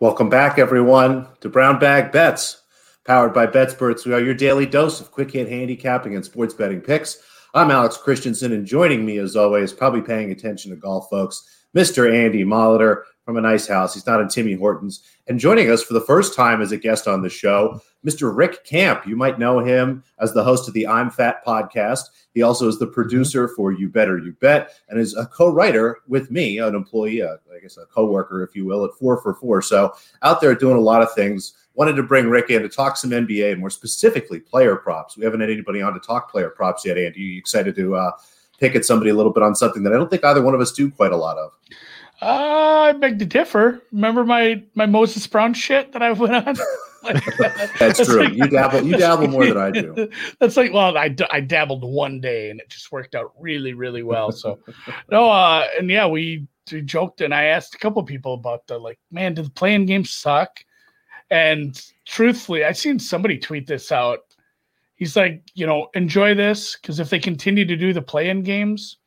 Welcome back, everyone, to Brown Bag Bets, powered by BetSperts. We are your daily dose of quick hit handicapping and sports betting picks. I'm Alex Christensen, and joining me, as always, probably paying attention to golf, folks, Mr. Andy Molitor from a nice house. He's not in Timmy Hortons. And joining us for the first time as a guest on the show, Mr. Rick Camp. You might know him as the host of the I'm Fat podcast. He also is the mm-hmm. producer for You Better You Bet and is a co-writer with me, an employee, uh, I guess a co-worker, if you will, at Four for Four. So out there doing a lot of things. Wanted to bring Rick in to talk some NBA, more specifically player props. We haven't had anybody on to talk player props yet, Andy. You excited to uh, pick at somebody a little bit on something that I don't think either one of us do quite a lot of? Uh, I beg to differ. Remember my my Moses Brown shit that I went on? that's true. Like, you dabble. You dabble more than I do. That's like, well, I, I dabbled one day and it just worked out really, really well. So, no, uh, and yeah, we, we joked and I asked a couple people about the like, man, did the playing game suck? And truthfully, I seen somebody tweet this out. He's like, you know, enjoy this because if they continue to do the playing games,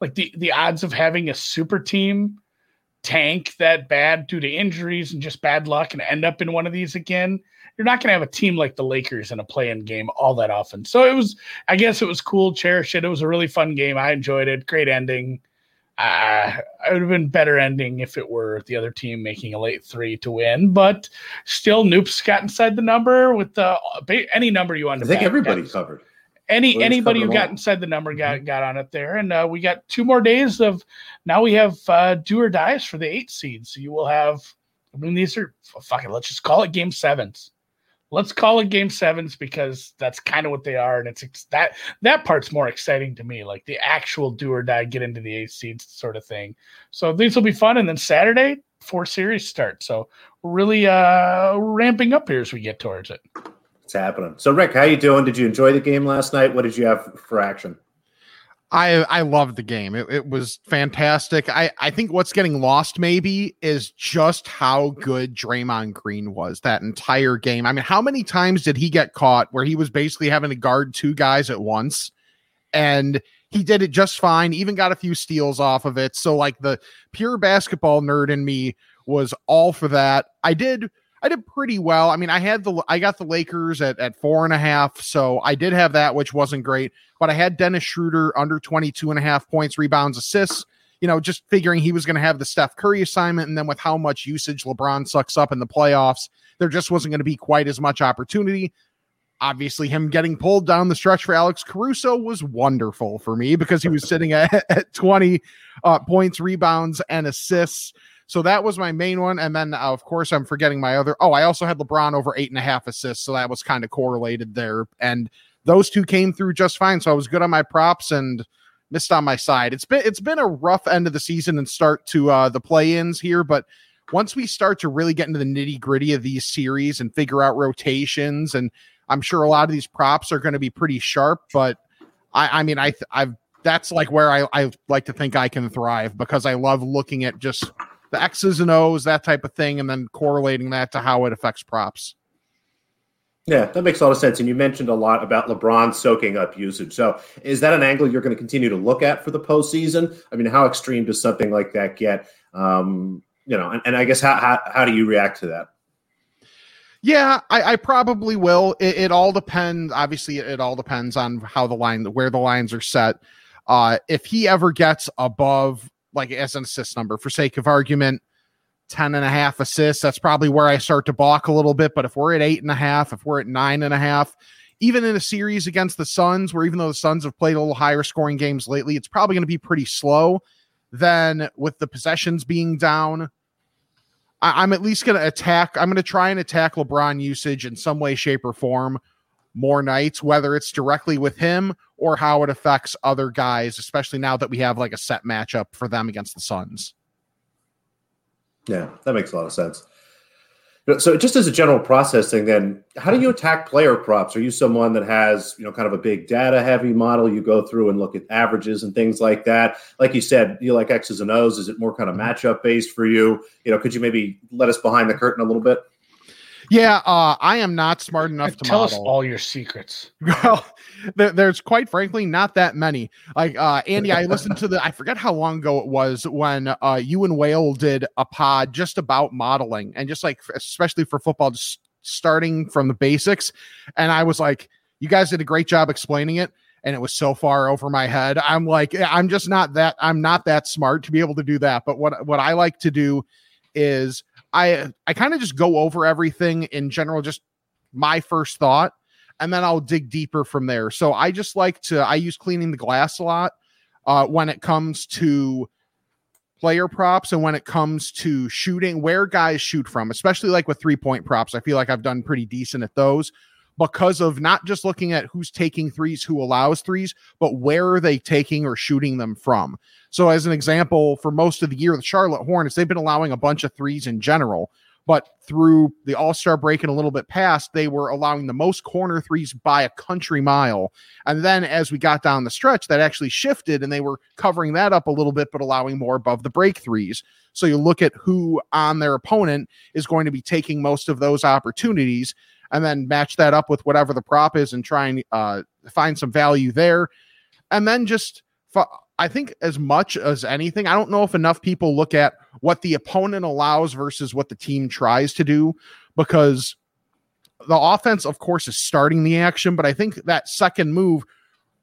like the the odds of having a super team tank that bad due to injuries and just bad luck and end up in one of these again, you're not going to have a team like the Lakers in a play-in game all that often. So it was, I guess it was cool. Cherish it. It was a really fun game. I enjoyed it. Great ending. Uh, it would have been better ending if it were the other team making a late three to win, but still, Noops got inside the number with the any number you want. I think everybody covered any anybody who got inside the number got mm-hmm. got on it there, and uh, we got two more days of. Now we have uh, do or dies for the eight seeds. So you will have. I mean, these are fucking. Let's just call it game sevens. Let's call it game sevens because that's kind of what they are, and it's that that part's more exciting to me, like the actual do or die, get into the eight seeds sort of thing. So these will be fun, and then Saturday four series start. So really uh ramping up here as we get towards it. Happening. So, Rick, how you doing? Did you enjoy the game last night? What did you have for action? I I loved the game. It, it was fantastic. I I think what's getting lost maybe is just how good Draymond Green was that entire game. I mean, how many times did he get caught where he was basically having to guard two guys at once, and he did it just fine. Even got a few steals off of it. So like the pure basketball nerd in me was all for that. I did I did pretty well. I mean, I had the I got the Lakers at, at four and a half, so I did have that, which wasn't great. But I had Dennis Schroeder under 22 and a half points, rebounds, assists. You know, just figuring he was going to have the Steph Curry assignment, and then with how much usage LeBron sucks up in the playoffs, there just wasn't going to be quite as much opportunity. Obviously, him getting pulled down the stretch for Alex Caruso was wonderful for me because he was sitting at, at 20 uh, points, rebounds, and assists. So that was my main one. And then, of course, I'm forgetting my other. Oh, I also had LeBron over eight and a half assists. So that was kind of correlated there. And those two came through just fine. So I was good on my props and missed on my side. It's been it's been a rough end of the season and start to uh, the play-ins here, but once we start to really get into the nitty gritty of these series and figure out rotations, and I'm sure a lot of these props are going to be pretty sharp. But I, I mean, I I've that's like where I, I like to think I can thrive because I love looking at just the X's and O's, that type of thing, and then correlating that to how it affects props. Yeah, that makes a lot of sense. And you mentioned a lot about LeBron soaking up usage. So is that an angle you're going to continue to look at for the postseason? I mean, how extreme does something like that get? Um, you know, and, and I guess how, how, how do you react to that? Yeah, I, I probably will. It, it, all depends. Obviously, it all depends on how the line, where the lines are set. Uh, if he ever gets above like as an assist number. For sake of argument 10 and a half assists that's probably where i start to balk a little bit. But if we're at eight and a half if we're at nine and a half even in a series against the suns where even though the suns have played a little higher scoring games lately it's probably going to be pretty slow then with the possessions being down. I, i'm at least going to attack i'm going to try and attack lebron usage in some way shape or form more nights, whether it's directly with him or how it affects other guys, especially now that we have like a set matchup for them against the Suns. Yeah, that makes a lot of sense. So, just as a general process thing, then, how do you attack player props? Are you someone that has, you know, kind of a big data heavy model? You go through and look at averages and things like that. Like you said, you like X's and O's. Is it more kind of matchup based for you? You know, could you maybe let us behind the curtain a little bit? Yeah, uh, I am not smart enough to tell model. us all your secrets. Well, there, there's quite frankly not that many. Like uh, Andy, I listened to the. I forget how long ago it was when uh, you and Whale did a pod just about modeling and just like especially for football, just starting from the basics. And I was like, you guys did a great job explaining it. And it was so far over my head. I'm like, I'm just not that. I'm not that smart to be able to do that. But what what I like to do is I I kind of just go over everything in general, just my first thought, and then I'll dig deeper from there. So I just like to I use cleaning the glass a lot uh, when it comes to player props and when it comes to shooting where guys shoot from, especially like with three point props. I feel like I've done pretty decent at those because of not just looking at who's taking threes, who allows threes, but where are they taking or shooting them from. So, as an example, for most of the year, the Charlotte Hornets, they've been allowing a bunch of threes in general. But through the All Star break and a little bit past, they were allowing the most corner threes by a country mile. And then as we got down the stretch, that actually shifted and they were covering that up a little bit, but allowing more above the break threes. So you look at who on their opponent is going to be taking most of those opportunities and then match that up with whatever the prop is and try and uh, find some value there. And then just, I think, as much as anything, I don't know if enough people look at what the opponent allows versus what the team tries to do because the offense, of course, is starting the action. But I think that second move,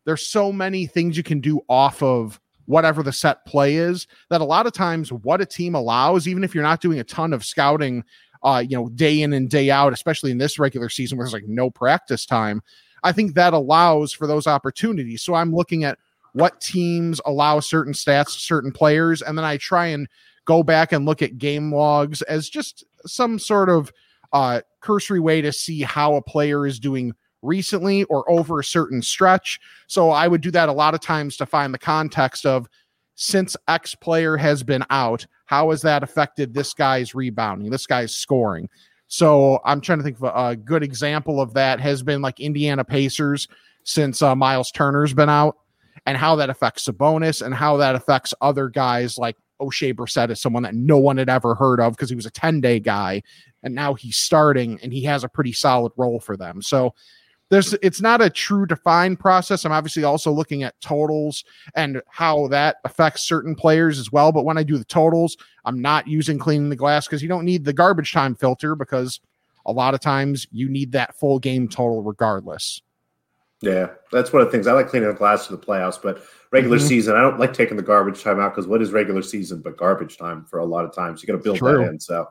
there's so many things you can do off of whatever the set play is that a lot of times what a team allows, even if you're not doing a ton of scouting uh, you know, day in and day out, especially in this regular season where there's like no practice time. I think that allows for those opportunities. So I'm looking at what teams allow certain stats to certain players, and then I try and go back and look at game logs as just some sort of uh, cursory way to see how a player is doing recently or over a certain stretch. So I would do that a lot of times to find the context of since X player has been out, how has that affected this guy's rebounding, this guy's scoring? So I'm trying to think of a, good example of that has been like Indiana Pacers since uh, Miles Turner's been out, and how that affects Sabonis and how that affects other guys like Oshae Brissett is someone that no one had ever heard of because he was a 10 day guy, and now he's starting and he has a pretty solid role for them. So there's it's not a true defined process. I'm obviously also looking at totals and how that affects certain players as well. But when I do the totals, I'm not using cleaning the glass because you don't need the garbage time filter because a lot of times you need that full game total regardless. Yeah, that's one of the things I like cleaning the glass for the playoffs, but regular mm-hmm. season, I don't like taking the garbage time out because what is regular season but garbage time for a lot of times? You got to build True. that in. So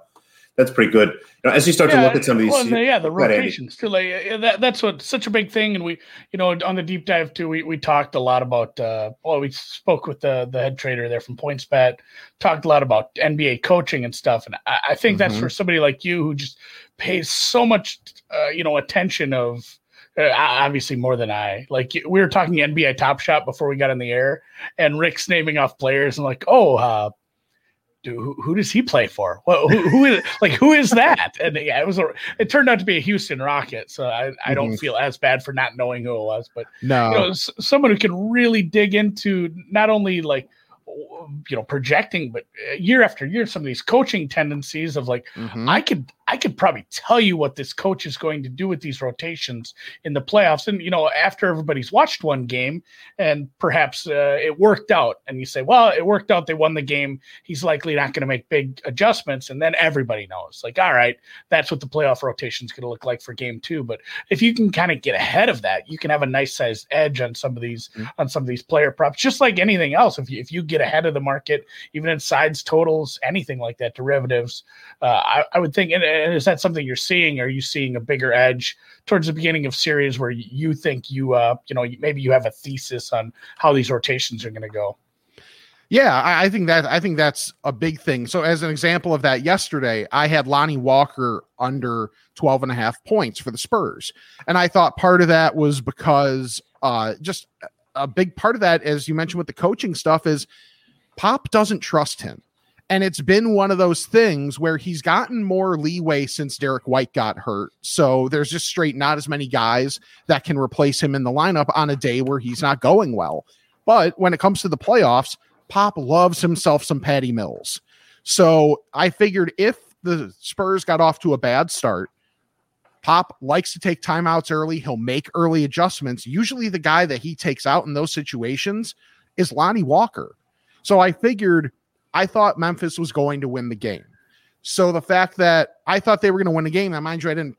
that's pretty good. You know, as you start yeah, to look at some of these, well, yeah, the rotations too. Like that, that's what such a big thing. And we, you know, on the deep dive too, we, we talked a lot about. Uh, well, we spoke with the the head trader there from PointsBet, talked a lot about NBA coaching and stuff. And I, I think mm-hmm. that's for somebody like you who just pays so much, uh, you know, attention of. Uh, obviously more than I like. We were talking NBA Top Shot before we got in the air, and Rick's naming off players and like, oh, uh, who, who, does he play for? Well, who, who is like who is that? And yeah, it was a, it turned out to be a Houston Rocket, so I, I don't mm-hmm. feel as bad for not knowing who it was. But no, you know, someone who can really dig into not only like you know projecting, but uh, year after year, some of these coaching tendencies of like mm-hmm. I could I could probably tell you what this coach is going to do with these rotations in the playoffs. And, you know, after everybody's watched one game and perhaps uh, it worked out, and you say, well, it worked out, they won the game, he's likely not going to make big adjustments. And then everybody knows, like, all right, that's what the playoff rotation is going to look like for game two. But if you can kind of get ahead of that, you can have a nice sized edge on some of these, mm-hmm. on some of these player props, just like anything else. If you, if you get ahead of the market, even in sides, totals, anything like that, derivatives, uh, I, I would think, and, and is that something you're seeing? Are you seeing a bigger edge towards the beginning of series where you think you, uh, you know, maybe you have a thesis on how these rotations are going to go? Yeah, I, think that I think that's a big thing. So as an example of that, yesterday I had Lonnie Walker under 12 and a half points for the Spurs. And I thought part of that was because uh, just a big part of that, as you mentioned with the coaching stuff, is Pop doesn't trust him. And it's been one of those things where he's gotten more leeway since Derek White got hurt. So there's just straight not as many guys that can replace him in the lineup on a day where he's not going well. But when it comes to the playoffs, Pop loves himself some Patty Mills. So I figured if the Spurs got off to a bad start, Pop likes to take timeouts early. He'll make early adjustments. Usually, the guy that he takes out in those situations is Lonnie Walker. So I figured, I thought Memphis was going to win the game. So the fact that I thought they were going to win the game, now mind you, I didn't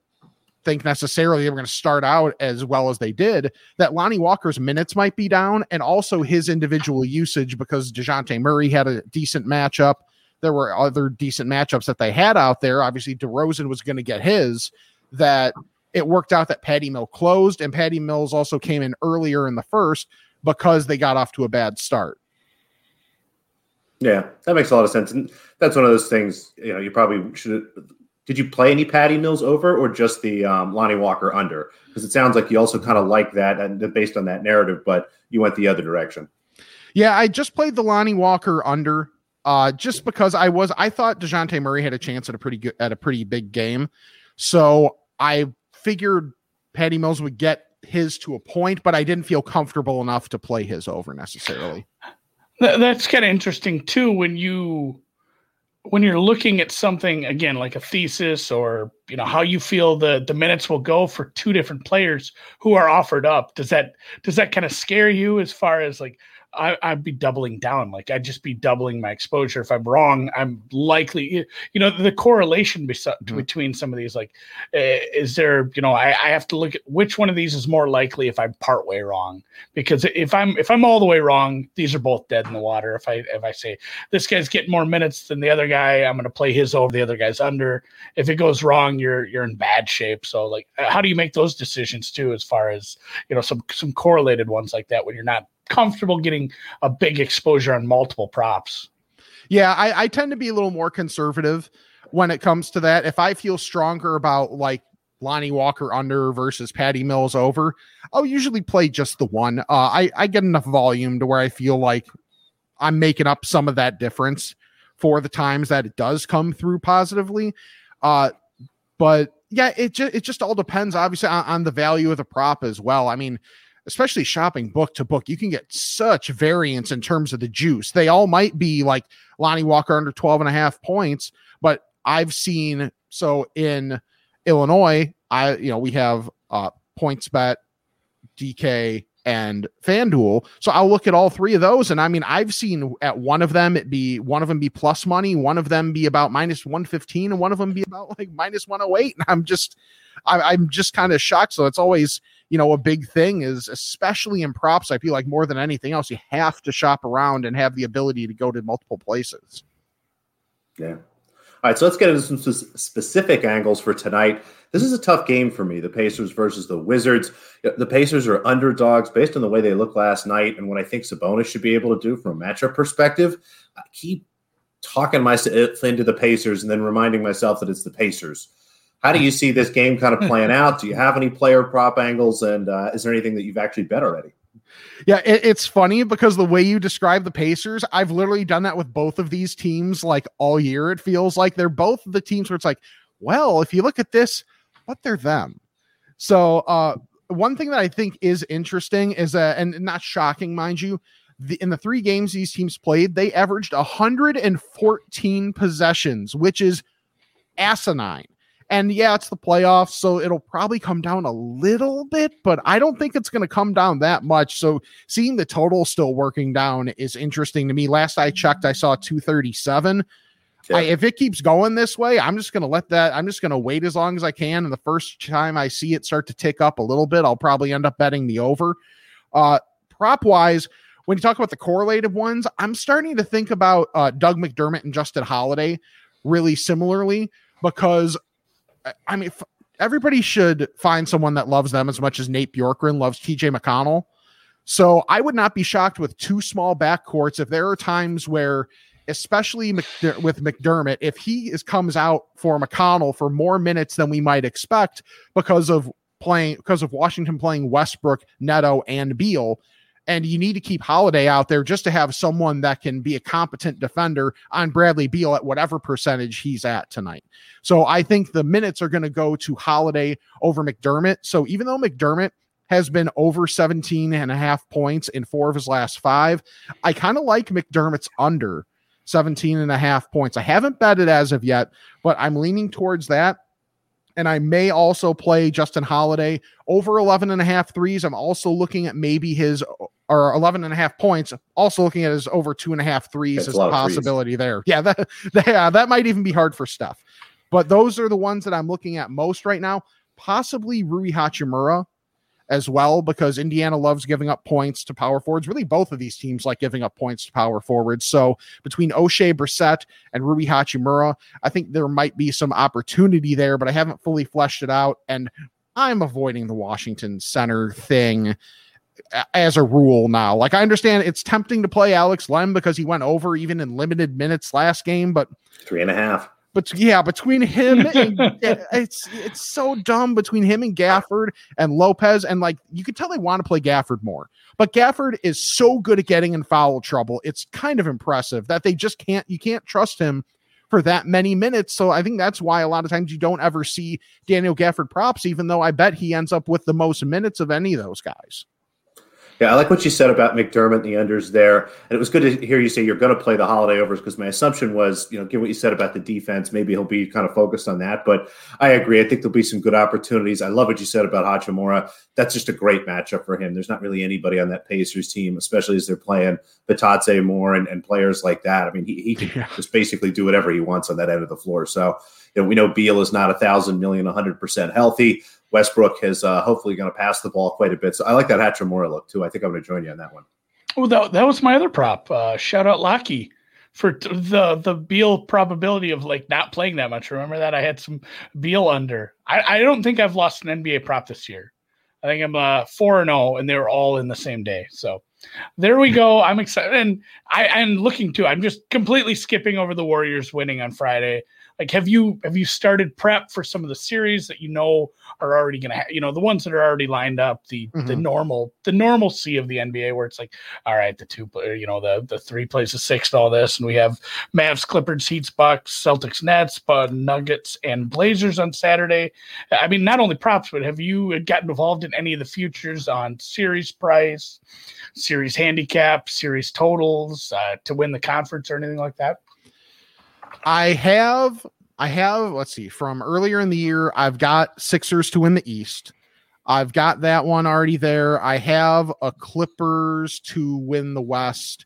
think necessarily they were going to start out as well as they did, that Lonnie Walker's minutes might be down and also his individual usage because Dejounte Murray had a decent matchup. There were other decent matchups that they had out there. Obviously, DeRozan was going to get his. That it worked out that Patty Mill closed, and Patty Mills also came in earlier in the first because they got off to a bad start. Yeah, that makes a lot of sense. And that's one of those things, you know, you probably should did you play any Patty Mills over or just the um, Lonnie Walker under? Because it sounds like you also kind of like that and based on that narrative, but you went the other direction. Yeah, I just played the Lonnie Walker under, uh, just because I was I thought Dejounte Murray had a chance at a pretty good at a pretty big game, so I figured Patty Mills would get his to a point, but I didn't feel comfortable enough to play his over necessarily. That's kind of interesting too when you when you're looking at something again like a thesis or you know how you feel the the minutes will go for two different players who are offered up does that does that kind of scare you as far as like I, would be doubling down. Like I'd just be doubling my exposure. If I'm wrong, I'm likely, you know, the correlation be- mm-hmm. between some of these, like, uh, is there, you know, I, I, have to look at which one of these is more likely if I'm part way wrong. Because if I'm if I'm all the way wrong, these are both dead in the water. If I if I say this guy's getting more minutes than the other guy, I'm going to play his over, the other guy's under. If it goes wrong, you're you're in bad shape. So like, how do you make those decisions too, as far as you know, some some correlated ones like that when you're not comfortable getting a big exposure on multiple props. Yeah, I, I tend to be a little more conservative when it comes to that. If I feel stronger about like Lonnie Walker under versus Patty Mills over, I'll usually play just the one. Uh, I, I get enough volume to where I feel like I'm making up some of that difference for the times that it does come through positively. Uh, but yeah, it just it just all depends, obviously, on, on the value of the prop as well. I mean, especially shopping book to book, you can get such variance in terms of the juice. They all might be like Lonnie Walker under 12 and a half points, but I've seen so in Illinois, I you know, we have uh PointsBet, DK, and FanDuel. So I'll look at all three of those. And I mean, I've seen at one of them it be one of them be plus money, one of them be about minus 115, and one of them be about like minus 108. And I'm just I, am just kind of shocked. So it's always, you know, a big thing is especially in props. I feel like more than anything else, you have to shop around and have the ability to go to multiple places. Yeah. All right, so let's get into some specific angles for tonight. This is a tough game for me, the Pacers versus the Wizards. The Pacers are underdogs based on the way they looked last night and what I think Sabonis should be able to do from a matchup perspective. I keep talking myself uh, into the Pacers and then reminding myself that it's the Pacers. How do you see this game kind of playing out? Do you have any player prop angles, and uh, is there anything that you've actually bet already? Yeah, it, it's funny because the way you describe the Pacers, I've literally done that with both of these teams like all year. It feels like they're both the teams where it's like, well, if you look at this, but they're them. So, uh, one thing that I think is interesting is that, and not shocking, mind you, the, in the three games these teams played, they averaged 114 possessions, which is asinine. And yeah, it's the playoffs, so it'll probably come down a little bit, but I don't think it's going to come down that much. So seeing the total still working down is interesting to me. Last I checked, I saw 237. Yeah. I, if it keeps going this way, I'm just going to let that. I'm just going to wait as long as I can. And the first time I see it start to tick up a little bit, I'll probably end up betting the over. Uh, prop wise, when you talk about the correlated ones, I'm starting to think about uh, Doug McDermott and Justin Holiday really similarly because I mean, everybody should find someone that loves them as much as Nate Bjorkgren loves TJ McConnell. So I would not be shocked with two small backcourts if there are times where, especially McDer- with McDermott, if he is comes out for McConnell for more minutes than we might expect because of playing because of Washington playing Westbrook, Neto, and Beal, and you need to keep Holiday out there just to have someone that can be a competent defender on Bradley Beal at whatever percentage he's at tonight. So I think the minutes are going to go to Holiday over McDermott. So even though McDermott has been over 17 and a half points in four of his last five, I kind of like McDermott's under 17 and a half points. I haven't bet it as of yet, but I'm leaning towards that. And I may also play Justin Holiday over 11 and a half threes. I'm also looking at maybe his or 11 and a half points. Also looking at his over two and a half threes as a possibility there. Yeah, that, yeah, that might even be hard for Steph. But those are the ones that I'm looking at most right now. Possibly Rui Hachimura as well because Indiana loves giving up points to power forwards. Really, both of these teams like giving up points to power forwards. So between Oshae Brissett and Rui Hachimura, I think there might be some opportunity there, but I haven't fully fleshed it out. And I'm avoiding the Washington center thing as a rule now. Like I understand it's tempting to play Alex Len because he went over even in limited minutes last game, but three and a half but yeah, between him and uh, it's it's so dumb between him and Gafford and Lopez, and like you could tell they want to play Gafford more. But Gafford is so good at getting in foul trouble. It's kind of impressive that they just can't you can't trust him for that many minutes. So I think that's why a lot of times you don't ever see Daniel Gafford props, even though I bet he ends up with the most minutes of any of those guys. Yeah, I like what you said about McDermott, and the unders there. And it was good to hear you say you're going to play the holiday overs because my assumption was, you know, given what you said about the defense, maybe he'll be kind of focused on that. But I agree. I think there'll be some good opportunities. I love what you said about Hachimura. That's just a great matchup for him. There's not really anybody on that Pacers team, especially as they're playing Bitadze more and, and players like that. I mean, he, he can yeah. just basically do whatever he wants on that end of the floor. So, you know, we know Beal is not a thousand million, 100% healthy. Westbrook is uh, hopefully going to pass the ball quite a bit. So I like that Hachimura look too. I think I'm going to join you on that one. Oh, that, that was my other prop. Uh, shout out Lockie for t- the the Beal probability of like not playing that much. Remember that I had some Beal under. I, I don't think I've lost an NBA prop this year. I think I'm uh, four and zero, oh, and they were all in the same day. So there we go. I'm excited, and I, I'm looking to. I'm just completely skipping over the Warriors winning on Friday like have you have you started prep for some of the series that you know are already going to ha- you know the ones that are already lined up the mm-hmm. the normal the normalcy of the nba where it's like all right the two you know the the three places six and all this and we have mavs clippers heats bucks celtics nets but nuggets and blazers on saturday i mean not only props but have you gotten involved in any of the futures on series price series handicap series totals uh, to win the conference or anything like that I have I have let's see from earlier in the year I've got Sixers to win the East. I've got that one already there. I have a Clippers to win the West.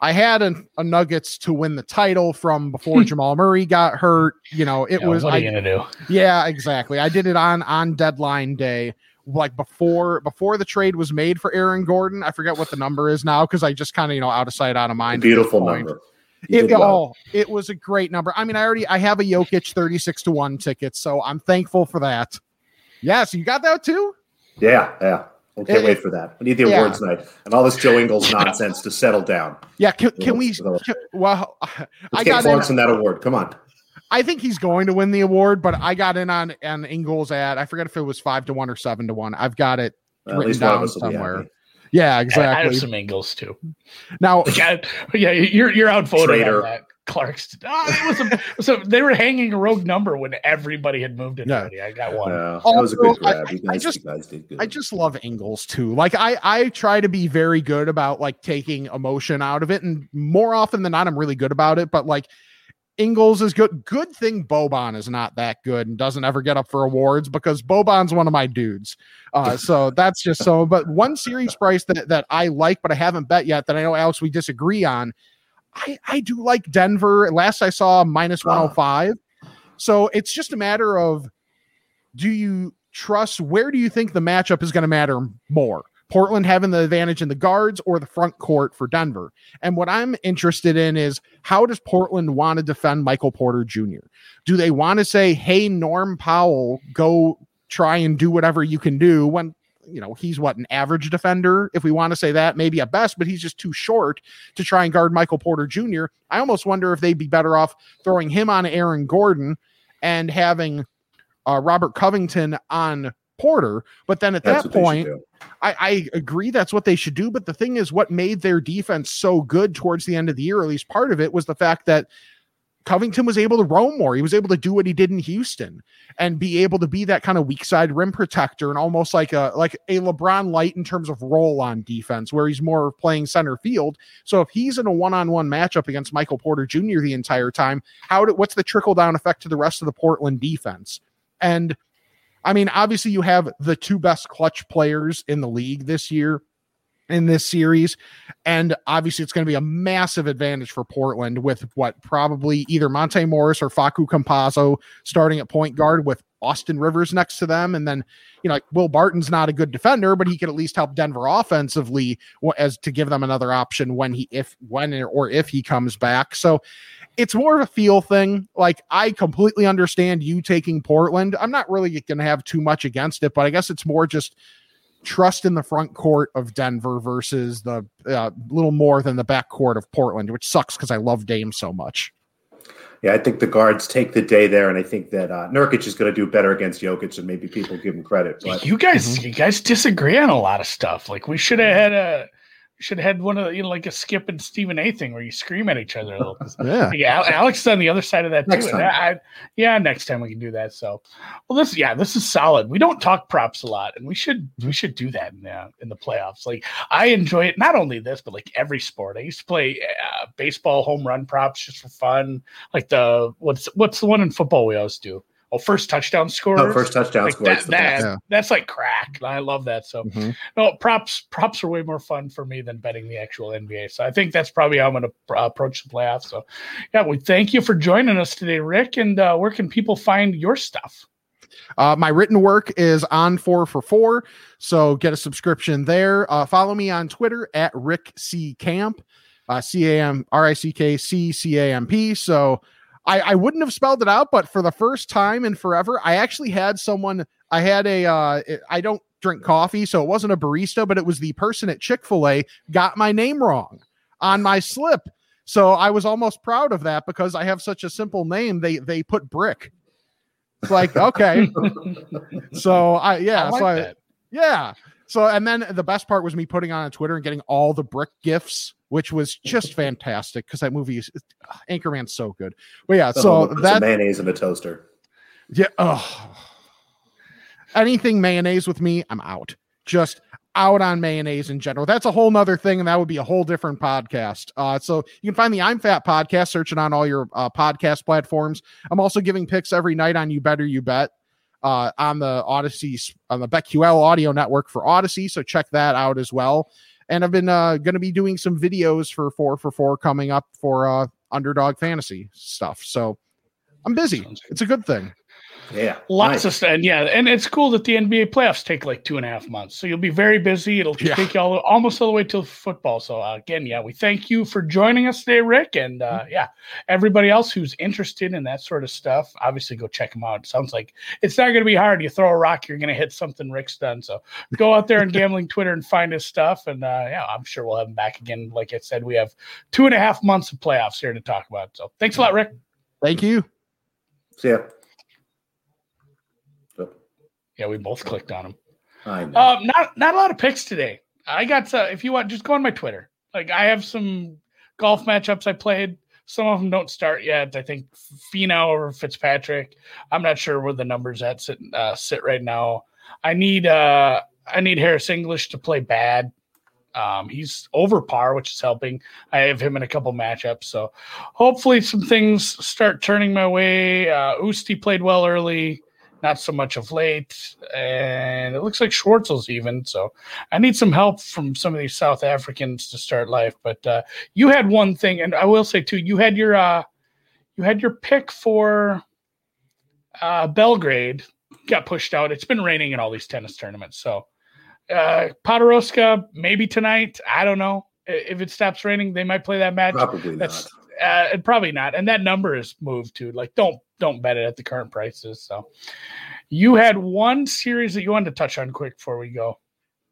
I had a, a Nuggets to win the title from before Jamal Murray got hurt. You know, it yeah, was. What are I, you gonna do? Yeah, exactly. I did it on on deadline day, like before before the trade was made for Aaron Gordon. I forget what the number is now because I just kind of you know out of sight, out of mind. Beautiful number. It, well. oh, it was a great number. I mean, I already I have a Jokic 36 to 1 ticket, so I'm thankful for that. Yes, you got that too? Yeah, yeah. I can't it, wait for that. We need the yeah. awards night and all this Joe Ingles nonsense to settle down. Yeah, can, can we? Can, well, Let's I got Florence in, in that award. Come on. I think he's going to win the award, but I got in on an Ingles ad. I forget if it was five to one or seven to one. I've got it well, written down somewhere. Yeah, exactly. I have some angles too. Now, yeah, yeah you're you're outvoted on that. Clark's. Oh, it was a, so they were hanging a rogue number when everybody had moved it yeah. already. I got one. Yeah, that was a good grab. I, I, just, I just love Ingles too. Like I, I try to be very good about like taking emotion out of it, and more often than not, I'm really good about it. But like Ingles is good. Good thing Boban is not that good and doesn't ever get up for awards because Boban's one of my dudes. Uh, so that's just so. But one series price that, that I like, but I haven't bet yet that I know Alex we disagree on. I, I do like Denver. Last I saw minus 105. So it's just a matter of do you trust where do you think the matchup is going to matter more? Portland having the advantage in the guards or the front court for Denver. And what I'm interested in is how does Portland want to defend Michael Porter Jr.? Do they want to say, hey, Norm Powell, go try and do whatever you can do when you know he's what an average defender if we want to say that maybe at best but he's just too short to try and guard michael porter jr i almost wonder if they'd be better off throwing him on aaron gordon and having uh, robert covington on Porter. But then at that's that point, I, I, agree that's what they should do. But the thing is, what made their defense so good towards the end of the year, at least part of it, was the fact that Covington was able to roam more. He was able to do what he did in Houston and be able to be that kind of weak side rim protector and almost like a like a LeBron light in terms of role on defense, where he's more playing center field. So if he's in a one on one matchup against Michael Porter Jr. the entire time, how do, what's the trickle down effect to the rest of the Portland defense? And I mean, obviously, you have the two best clutch players in the league this year in this series. And obviously, it's going to be a massive advantage for Portland with what probably either Monte Morris or Facu Campazzo starting at point guard with Austin Rivers next to them. And then, you know, like Will Barton's not a good defender, but he could at least help Denver offensively as to give them another option when he, if, when, or if he comes back. So it's more of a feel thing. Like, I completely understand you taking Portland. I'm not really going to have too much against it, but I guess it's more just trust in the front court of Denver versus the uh, little more than the back court of Portland, which sucks because I love Dame so much. Yeah, I think the guards take the day there, and I think that uh, Nurkic is going to do better against Jokic and maybe people give him credit. But you guys, mm-hmm. you guys disagree on a lot of stuff. Like we should have had a should have had one of the, you know like a Skip and Stephen A thing where you scream at each other. yeah, yeah. Alex is on the other side of that next too. I, yeah, next time we can do that. So, well, this yeah, this is solid. We don't talk props a lot, and we should we should do that in the, in the playoffs. Like I enjoy it. Not only this, but like every sport. I used to play uh, baseball home run props just for fun. Like the what's what's the one in football we always do oh, first touchdown score. Oh, first touchdown like That, that yeah. That's like crack. I love that. So, mm-hmm. no props. Props are way more fun for me than betting the actual NBA. So I think that's probably how I'm going to uh, approach the playoffs. So, yeah, we thank you for joining us today, Rick. And uh, where can people find your stuff? Uh, my written work is on four for four, so get a subscription there. Uh, follow me on Twitter at Rick C Camp, uh, C A M R I C K C C A M P. So I, I wouldn't have spelled it out, but for the first time in forever, I actually had someone. I had a. Uh, I don't drink coffee, so it wasn't a barista, but it was the person at Chick Fil A got my name wrong on my slip. So I was almost proud of that because I have such a simple name. They they put brick. It's like okay. so I yeah. I like so I, yeah. So and then the best part was me putting on Twitter and getting all the brick gifts which was just fantastic because that movie is Anchorman's so good. But yeah, so that mayonnaise in a toaster. Yeah. Oh, anything mayonnaise with me, I'm out. Just out on mayonnaise in general. That's a whole nother thing, and that would be a whole different podcast. Uh, so you can find the I'm Fat podcast searching on all your uh, podcast platforms. I'm also giving picks every night on You Better You Bet uh, on the Audacy on the BetQL audio network for Audacy. So check that out as well and I've been uh, going to be doing some videos for four for four coming up for uh, underdog fantasy stuff. So I'm busy. It's a good thing. Yeah. Lots nice. of stuff. And yeah. And it's cool that the NBA playoffs take like two and a half months. So you'll be very busy. It'll yeah. take you all, almost all the way till football. So uh, again, yeah, we thank you for joining us today, Rick. And uh, mm-hmm. yeah, everybody else who's interested in that sort of stuff, obviously go check them out. It sounds like it's not going to be hard. You throw a rock, you're going to hit something Rick's done. So go out there and gambling Twitter and find his stuff. And uh, yeah, I'm sure we'll have him back again. Like I said, we have two and a half months of playoffs here to talk about. So thanks a lot, Rick. Thank you. See ya. Yeah, we both clicked on them. I know. Um, not not a lot of picks today. I got uh, if you want, just go on my Twitter. Like I have some golf matchups I played. Some of them don't start yet. I think Finau or Fitzpatrick. I'm not sure where the numbers at sit uh, sit right now. I need uh I need Harris English to play bad. Um, he's over par, which is helping. I have him in a couple matchups, so hopefully some things start turning my way. Uh, Oosty played well early not so much of late. And it looks like Schwartzel's even. So I need some help from some of these South Africans to start life. But uh, you had one thing, and I will say too, you had your uh, you had your pick for uh, Belgrade got pushed out. It's been raining in all these tennis tournaments. So uh, Podoroska maybe tonight. I don't know. If it stops raining, they might play that match. Probably That's, not. Uh, probably not. And that number is moved to like don't don't bet it at the current prices. So you had one series that you wanted to touch on quick before we go.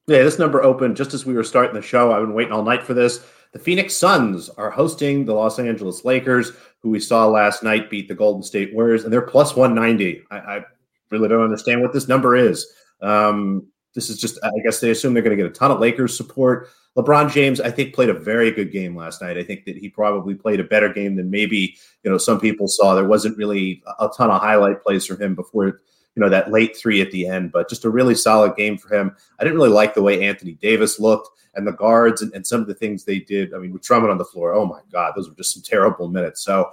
Yeah, this number opened just as we were starting the show. I've been waiting all night for this. The Phoenix Suns are hosting the Los Angeles Lakers, who we saw last night beat the Golden State Warriors, and they're plus 190. I, I really don't understand what this number is. Um, this is just, I guess they assume they're going to get a ton of Lakers support. LeBron James, I think, played a very good game last night. I think that he probably played a better game than maybe you know some people saw. There wasn't really a ton of highlight plays for him before you know that late three at the end, but just a really solid game for him. I didn't really like the way Anthony Davis looked and the guards and, and some of the things they did. I mean, with Drummond on the floor, oh my God, those were just some terrible minutes. So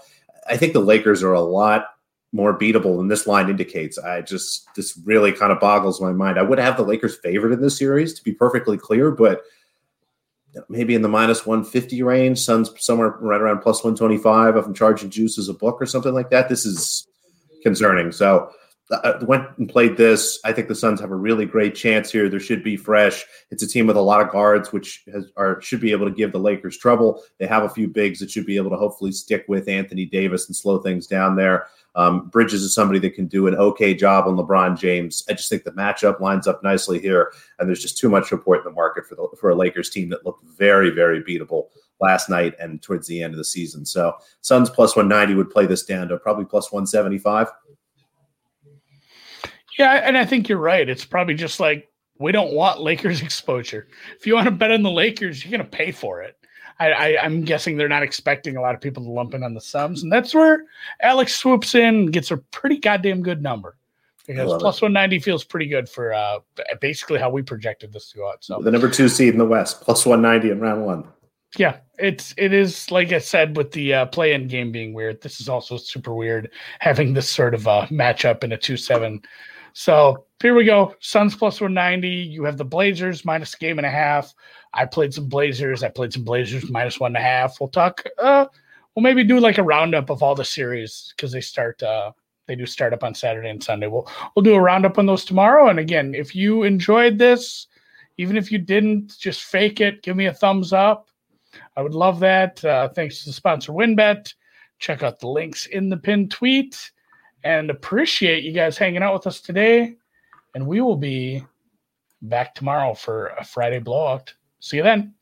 I think the Lakers are a lot more beatable than this line indicates. I just this really kind of boggles my mind. I would have the Lakers favored in this series to be perfectly clear, but maybe in the minus 150 range, Suns somewhere right around plus 125 if I'm charging juice as a book or something like that. This is concerning. So uh, went and played this. I think the Suns have a really great chance here. There should be fresh. It's a team with a lot of guards, which has, are should be able to give the Lakers trouble. They have a few bigs that should be able to hopefully stick with Anthony Davis and slow things down there. Um, Bridges is somebody that can do an okay job on LeBron James. I just think the matchup lines up nicely here, and there's just too much support in the market for the for a Lakers team that looked very very beatable last night and towards the end of the season. So Suns plus 190 would play this down to probably plus 175. Yeah, and I think you're right. It's probably just like we don't want Lakers exposure. If you want to bet on the Lakers, you're going to pay for it. I, I, am guessing they're not expecting a lot of people to lump in on the Suns, and that's where Alex swoops in, gets a pretty goddamn good number because plus 190 feels pretty good for uh, basically how we projected this to go out. So the number two seed in the West, plus 190 in round one. Yeah, it's it is like I said with the uh, play-in game being weird. This is also super weird having this sort of uh, matchup in a two-seven so here we go. Suns plus 190. You have the Blazers minus game and a half. I played some Blazers. I played some Blazers minus one and a half. We'll talk. Uh, we'll maybe do like a roundup of all the series because they start. Uh, they do start up on Saturday and Sunday. We'll we'll do a roundup on those tomorrow. And again, if you enjoyed this, even if you didn't, just fake it. Give me a thumbs up. I would love that. Uh, thanks to the sponsor WynnBET. Check out the links in the pinned tweet and appreciate you guys hanging out with us today. And we will be back tomorrow for a Friday blowout. See you then.